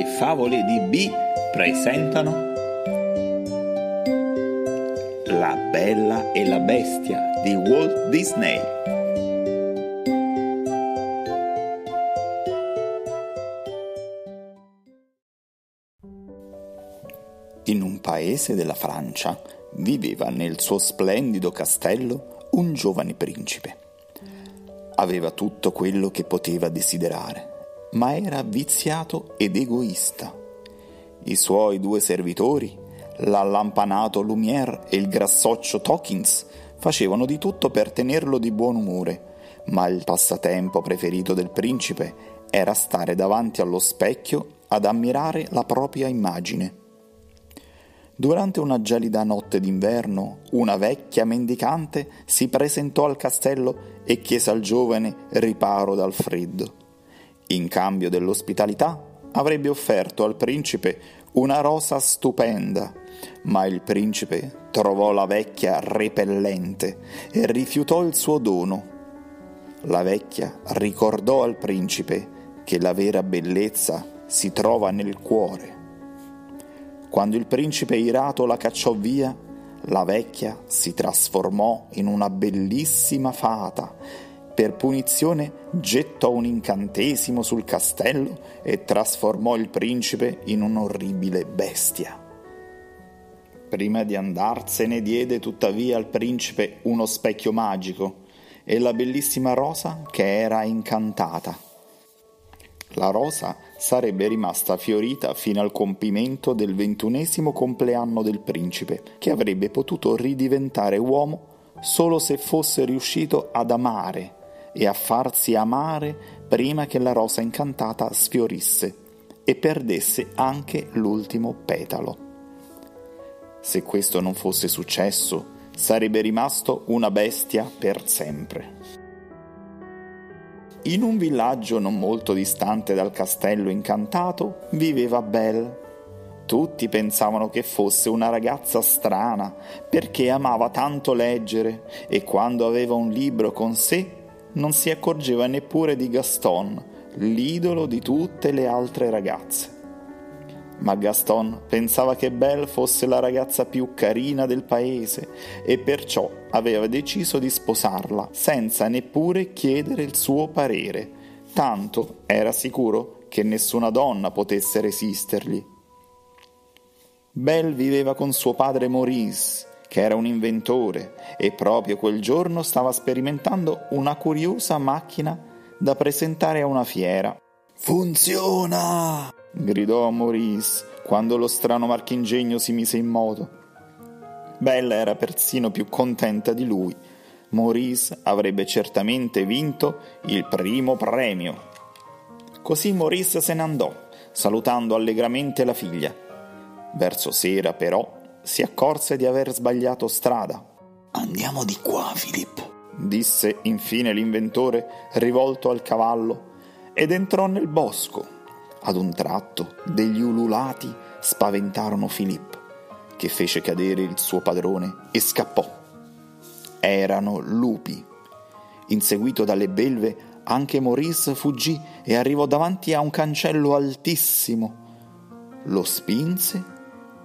Le favole di B presentano La bella e la bestia di Walt Disney. In un paese della Francia viveva nel suo splendido castello un giovane principe. Aveva tutto quello che poteva desiderare, ma era viziato ed egoista. I suoi due servitori, l'allampanato Lumière e il grassoccio Tokins, facevano di tutto per tenerlo di buon umore, ma il passatempo preferito del principe era stare davanti allo specchio ad ammirare la propria immagine. Durante una gelida notte d'inverno, una vecchia mendicante si presentò al castello e chiese al giovane riparo dal freddo. In cambio dell'ospitalità avrebbe offerto al principe una rosa stupenda, ma il principe trovò la vecchia repellente e rifiutò il suo dono. La vecchia ricordò al principe che la vera bellezza si trova nel cuore. Quando il principe irato la cacciò via, la vecchia si trasformò in una bellissima fata. Per punizione gettò un incantesimo sul castello e trasformò il principe in un'orribile bestia. Prima di andarsene diede tuttavia al principe uno specchio magico e la bellissima rosa che era incantata. La rosa sarebbe rimasta fiorita fino al compimento del ventunesimo compleanno del principe, che avrebbe potuto ridiventare uomo solo se fosse riuscito ad amare e a farsi amare prima che la rosa incantata sfiorisse e perdesse anche l'ultimo petalo. Se questo non fosse successo, sarebbe rimasto una bestia per sempre. In un villaggio non molto distante dal castello incantato viveva Belle. Tutti pensavano che fosse una ragazza strana perché amava tanto leggere e quando aveva un libro con sé non si accorgeva neppure di Gaston, l'idolo di tutte le altre ragazze ma Gaston pensava che Belle fosse la ragazza più carina del paese e perciò aveva deciso di sposarla senza neppure chiedere il suo parere, tanto era sicuro che nessuna donna potesse resistergli. Belle viveva con suo padre Maurice, che era un inventore, e proprio quel giorno stava sperimentando una curiosa macchina da presentare a una fiera. Funziona! gridò Maurice quando lo strano marchingegno si mise in moto. Bella era persino più contenta di lui. Maurice avrebbe certamente vinto il primo premio. Così Maurice se ne andò, salutando allegramente la figlia. Verso sera, però, si accorse di aver sbagliato strada. Andiamo di qua, Filippo, disse infine l'inventore, rivolto al cavallo, ed entrò nel bosco ad un tratto degli ululati spaventarono Filippo, che fece cadere il suo padrone e scappò. Erano lupi. Inseguito dalle belve, anche Maurice fuggì e arrivò davanti a un cancello altissimo. Lo spinse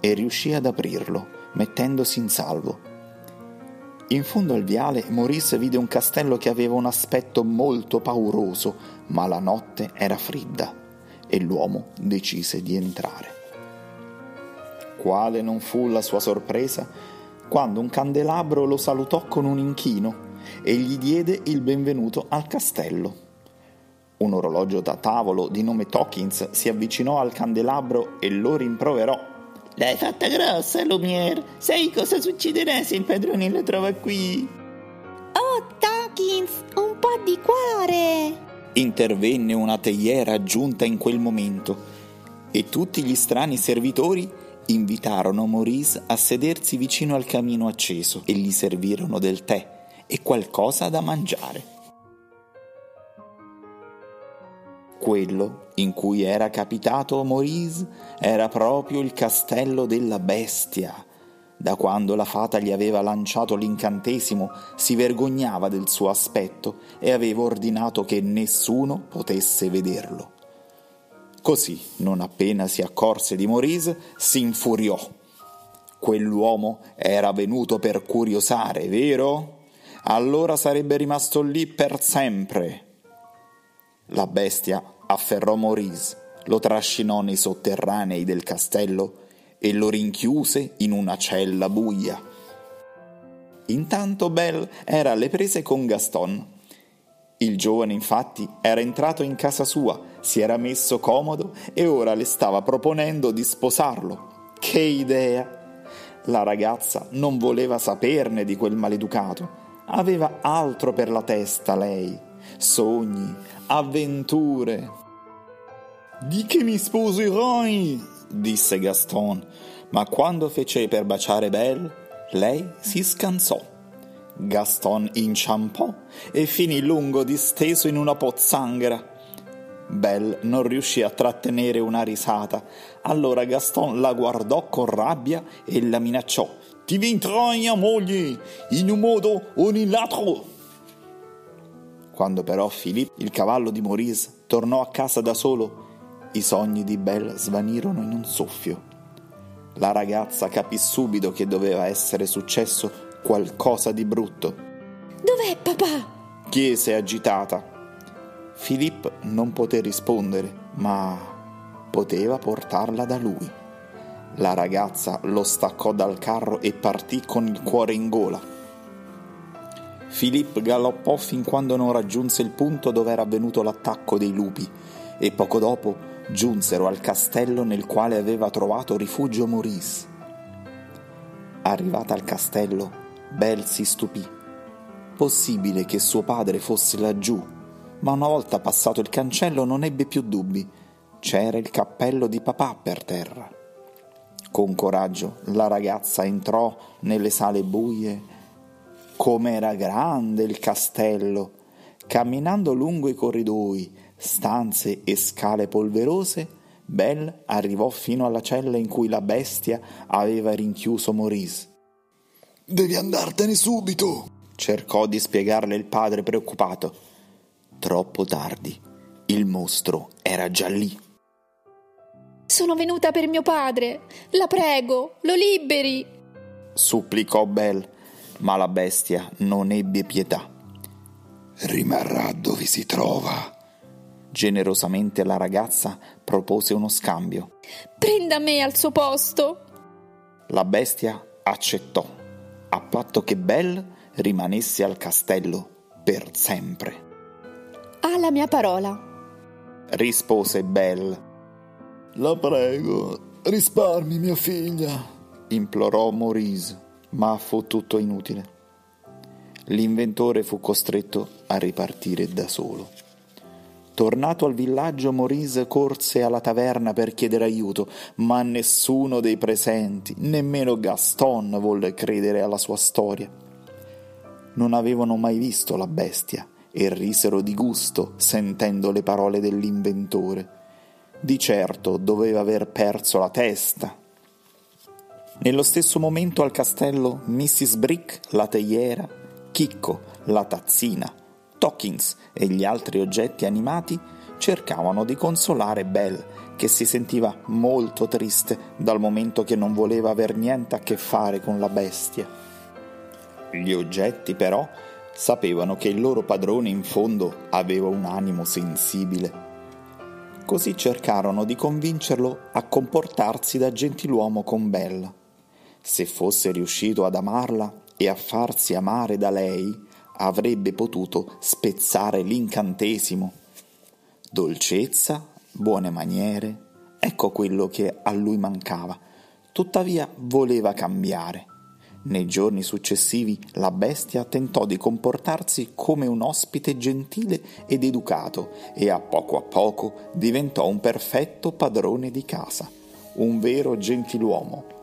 e riuscì ad aprirlo, mettendosi in salvo. In fondo al viale Maurice vide un castello che aveva un aspetto molto pauroso, ma la notte era fredda e l'uomo decise di entrare. Quale non fu la sua sorpresa quando un candelabro lo salutò con un inchino e gli diede il benvenuto al castello. Un orologio da tavolo di nome Tokins si avvicinò al candelabro e lo rimproverò. L'hai fatta grossa, Lumière. Sai cosa succederà se il padrone lo trova qui? Oh, Tokins, un po' di cuore! Intervenne una teiera giunta in quel momento e tutti gli strani servitori invitarono Maurice a sedersi vicino al camino acceso e gli servirono del tè e qualcosa da mangiare. Quello in cui era capitato Maurice era proprio il castello della bestia, da quando la fata gli aveva lanciato l'incantesimo, si vergognava del suo aspetto e aveva ordinato che nessuno potesse vederlo. Così, non appena si accorse di Maurice, si infuriò. Quell'uomo era venuto per curiosare, vero? Allora sarebbe rimasto lì per sempre. La bestia afferrò Maurice, lo trascinò nei sotterranei del castello e lo rinchiuse in una cella buia. Intanto Belle era alle prese con Gaston. Il giovane infatti era entrato in casa sua, si era messo comodo e ora le stava proponendo di sposarlo. Che idea! La ragazza non voleva saperne di quel maleducato. Aveva altro per la testa lei. Sogni, avventure. Di che mi sposerai? disse Gaston, ma quando fece per baciare Belle, lei si scansò. Gaston inciampò e finì lungo disteso in una pozzanghera. Belle non riuscì a trattenere una risata. Allora Gaston la guardò con rabbia e la minacciò. Diventerai mia moglie, in un modo o nell'altro. Quando però Philippe, il cavallo di Maurice, tornò a casa da solo, i sogni di Belle svanirono in un soffio. La ragazza capì subito che doveva essere successo qualcosa di brutto. Dov'è papà? chiese agitata. Filippo non poté rispondere, ma poteva portarla da lui. La ragazza lo staccò dal carro e partì con il cuore in gola. Filippo galoppò fin quando non raggiunse il punto dove era avvenuto l'attacco dei lupi e poco dopo giunsero al castello nel quale aveva trovato rifugio Maurice. Arrivata al castello, Belle si stupì. Possibile che suo padre fosse laggiù, ma una volta passato il cancello non ebbe più dubbi. C'era il cappello di papà per terra. Con coraggio la ragazza entrò nelle sale buie. Com'era grande il castello! Camminando lungo i corridoi, stanze e scale polverose, Belle arrivò fino alla cella in cui la bestia aveva rinchiuso Maurice. Devi andartene subito! cercò di spiegarle il padre preoccupato. Troppo tardi. Il mostro era già lì. Sono venuta per mio padre. La prego, lo liberi. Supplicò Belle, ma la bestia non ebbe pietà. Rimarrà dove si trova. Generosamente la ragazza propose uno scambio. Prenda me al suo posto. La bestia accettò, a patto che Belle rimanesse al castello per sempre. Ha la mia parola. Rispose Belle. La prego, risparmi mia figlia. Implorò Maurice, ma fu tutto inutile. L'inventore fu costretto a ripartire da solo. Tornato al villaggio, Maurice corse alla taverna per chiedere aiuto, ma nessuno dei presenti, nemmeno Gaston, volle credere alla sua storia. Non avevano mai visto la bestia e risero di gusto sentendo le parole dell'inventore. Di certo doveva aver perso la testa. Nello stesso momento al castello Mrs. Brick, la teiera, Chicco, la tazzina, Tokins e gli altri oggetti animati cercavano di consolare Belle, che si sentiva molto triste dal momento che non voleva aver niente a che fare con la bestia. Gli oggetti, però, sapevano che il loro padrone in fondo aveva un animo sensibile. Così cercarono di convincerlo a comportarsi da gentiluomo con Belle. Se fosse riuscito ad amarla e a farsi amare da lei, avrebbe potuto spezzare l'incantesimo. Dolcezza, buone maniere, ecco quello che a lui mancava. Tuttavia voleva cambiare. Nei giorni successivi la bestia tentò di comportarsi come un ospite gentile ed educato e a poco a poco diventò un perfetto padrone di casa, un vero gentiluomo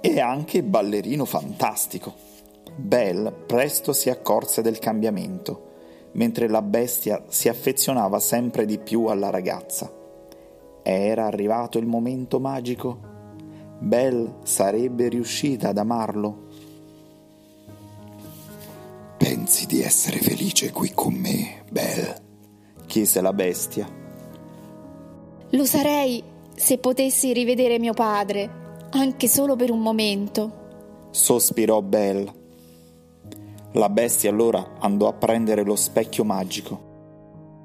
e anche ballerino fantastico. Belle presto si accorse del cambiamento, mentre la bestia si affezionava sempre di più alla ragazza. Era arrivato il momento magico? Belle sarebbe riuscita ad amarlo? Pensi di essere felice qui con me, Belle? chiese la bestia. Lo sarei se potessi rivedere mio padre, anche solo per un momento. Sospirò Belle. La bestia allora andò a prendere lo specchio magico.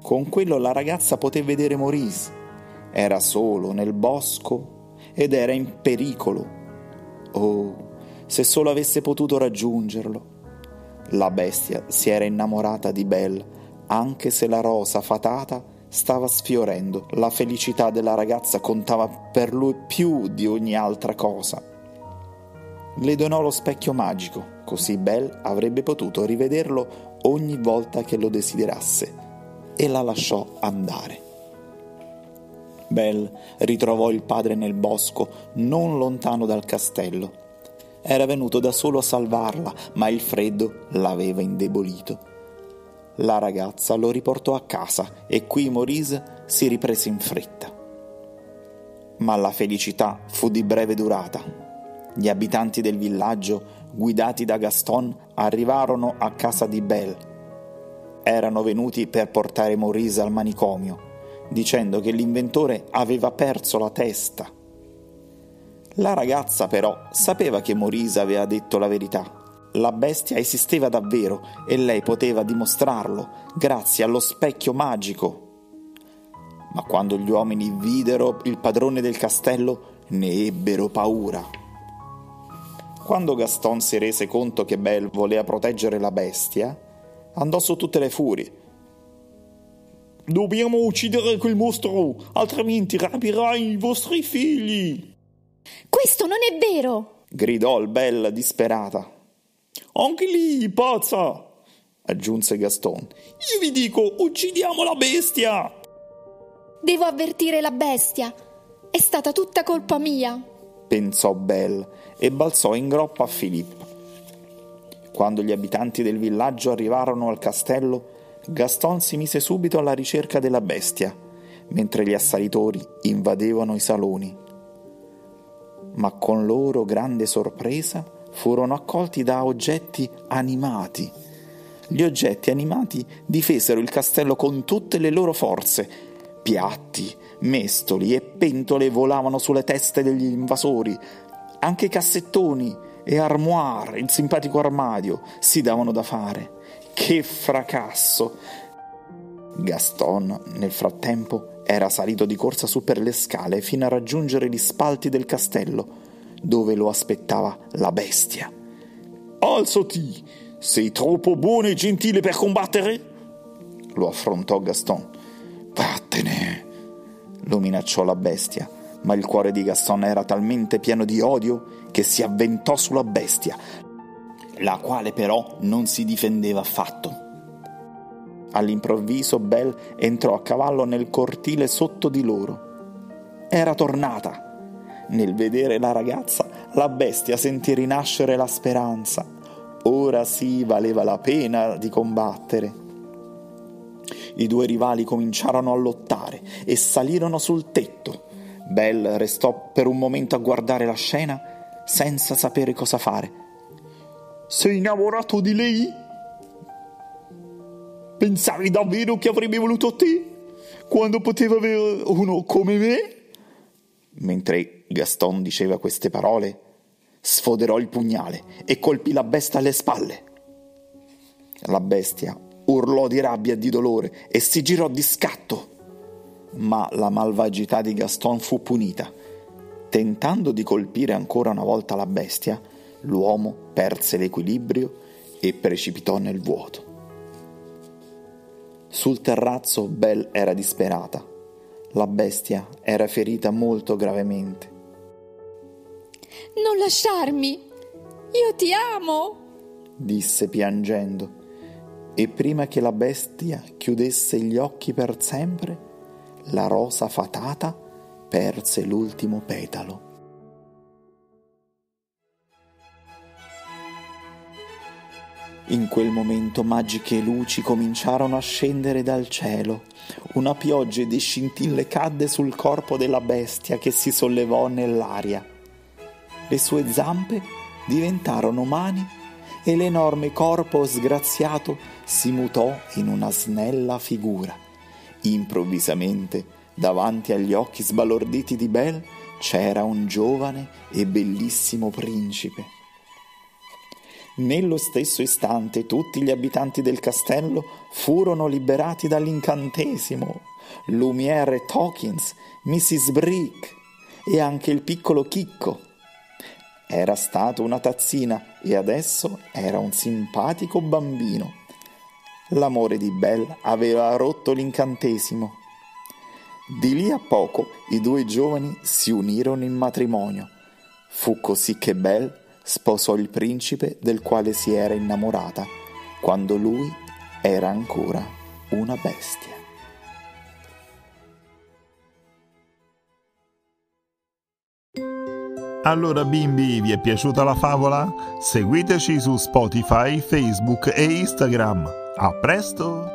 Con quello la ragazza poté vedere Maurice. Era solo nel bosco ed era in pericolo. Oh, se solo avesse potuto raggiungerlo. La bestia si era innamorata di Belle, anche se la rosa fatata stava sfiorendo. La felicità della ragazza contava per lui più di ogni altra cosa. Le donò lo specchio magico, così Belle avrebbe potuto rivederlo ogni volta che lo desiderasse, e la lasciò andare. Belle ritrovò il padre nel bosco, non lontano dal castello. Era venuto da solo a salvarla, ma il freddo l'aveva indebolito. La ragazza lo riportò a casa e qui Maurice si riprese in fretta. Ma la felicità fu di breve durata. Gli abitanti del villaggio, guidati da Gaston, arrivarono a casa di Belle. Erano venuti per portare Maurice al manicomio, dicendo che l'inventore aveva perso la testa la ragazza però sapeva che Morisa aveva detto la verità. La bestia esisteva davvero e lei poteva dimostrarlo grazie allo specchio magico. Ma quando gli uomini videro il padrone del castello ne ebbero paura. Quando Gaston si rese conto che Belle voleva proteggere la bestia, andò su tutte le furie. Dobbiamo uccidere quel mostro, altrimenti rapirà i vostri figli. Questo non è vero! gridò il Bella disperata. Anche lì, pazza! aggiunse Gaston. Io vi dico, uccidiamo la bestia! Devo avvertire la bestia. È stata tutta colpa mia. Pensò Belle e balzò in groppa a Filippo. Quando gli abitanti del villaggio arrivarono al castello, Gaston si mise subito alla ricerca della bestia, mentre gli assalitori invadevano i saloni ma con loro grande sorpresa furono accolti da oggetti animati. Gli oggetti animati difesero il castello con tutte le loro forze. Piatti, mestoli e pentole volavano sulle teste degli invasori. Anche cassettoni e armoire, il simpatico armadio, si davano da fare. Che fracasso! Gaston, nel frattempo, era salito di corsa su per le scale fino a raggiungere gli spalti del castello, dove lo aspettava la bestia. Alzati! Sei troppo buono e gentile per combattere? Lo affrontò Gaston. Vattene! Lo minacciò la bestia, ma il cuore di Gaston era talmente pieno di odio che si avventò sulla bestia, la quale però non si difendeva affatto. All'improvviso Belle entrò a cavallo nel cortile sotto di loro. Era tornata. Nel vedere la ragazza, la bestia sentì rinascere la speranza. Ora sì valeva la pena di combattere. I due rivali cominciarono a lottare e salirono sul tetto. Belle restò per un momento a guardare la scena senza sapere cosa fare. Sei innamorato di lei? Pensavi davvero che avrebbe voluto te? Quando poteva avere uno come me? Mentre Gaston diceva queste parole, sfoderò il pugnale e colpì la bestia alle spalle. La bestia urlò di rabbia e di dolore e si girò di scatto. Ma la malvagità di Gaston fu punita. Tentando di colpire ancora una volta la bestia, l'uomo perse l'equilibrio e precipitò nel vuoto. Sul terrazzo Belle era disperata. La bestia era ferita molto gravemente. Non lasciarmi! Io ti amo! disse piangendo. E prima che la bestia chiudesse gli occhi per sempre, la rosa fatata perse l'ultimo petalo. In quel momento magiche luci cominciarono a scendere dal cielo. Una pioggia di scintille cadde sul corpo della bestia che si sollevò nell'aria. Le sue zampe diventarono mani e l'enorme corpo sgraziato si mutò in una snella figura. Improvvisamente davanti agli occhi sbalorditi di Belle c'era un giovane e bellissimo principe. Nello stesso istante tutti gli abitanti del castello furono liberati dall'incantesimo. Lumiere Tokins, Mrs. Brick e anche il piccolo Chicco. Era stato una tazzina e adesso era un simpatico bambino. L'amore di Belle aveva rotto l'incantesimo. Di lì a poco i due giovani si unirono in matrimonio. Fu così che Belle sposò il principe del quale si era innamorata quando lui era ancora una bestia. Allora bimbi, vi è piaciuta la favola? Seguiteci su Spotify, Facebook e Instagram. A presto!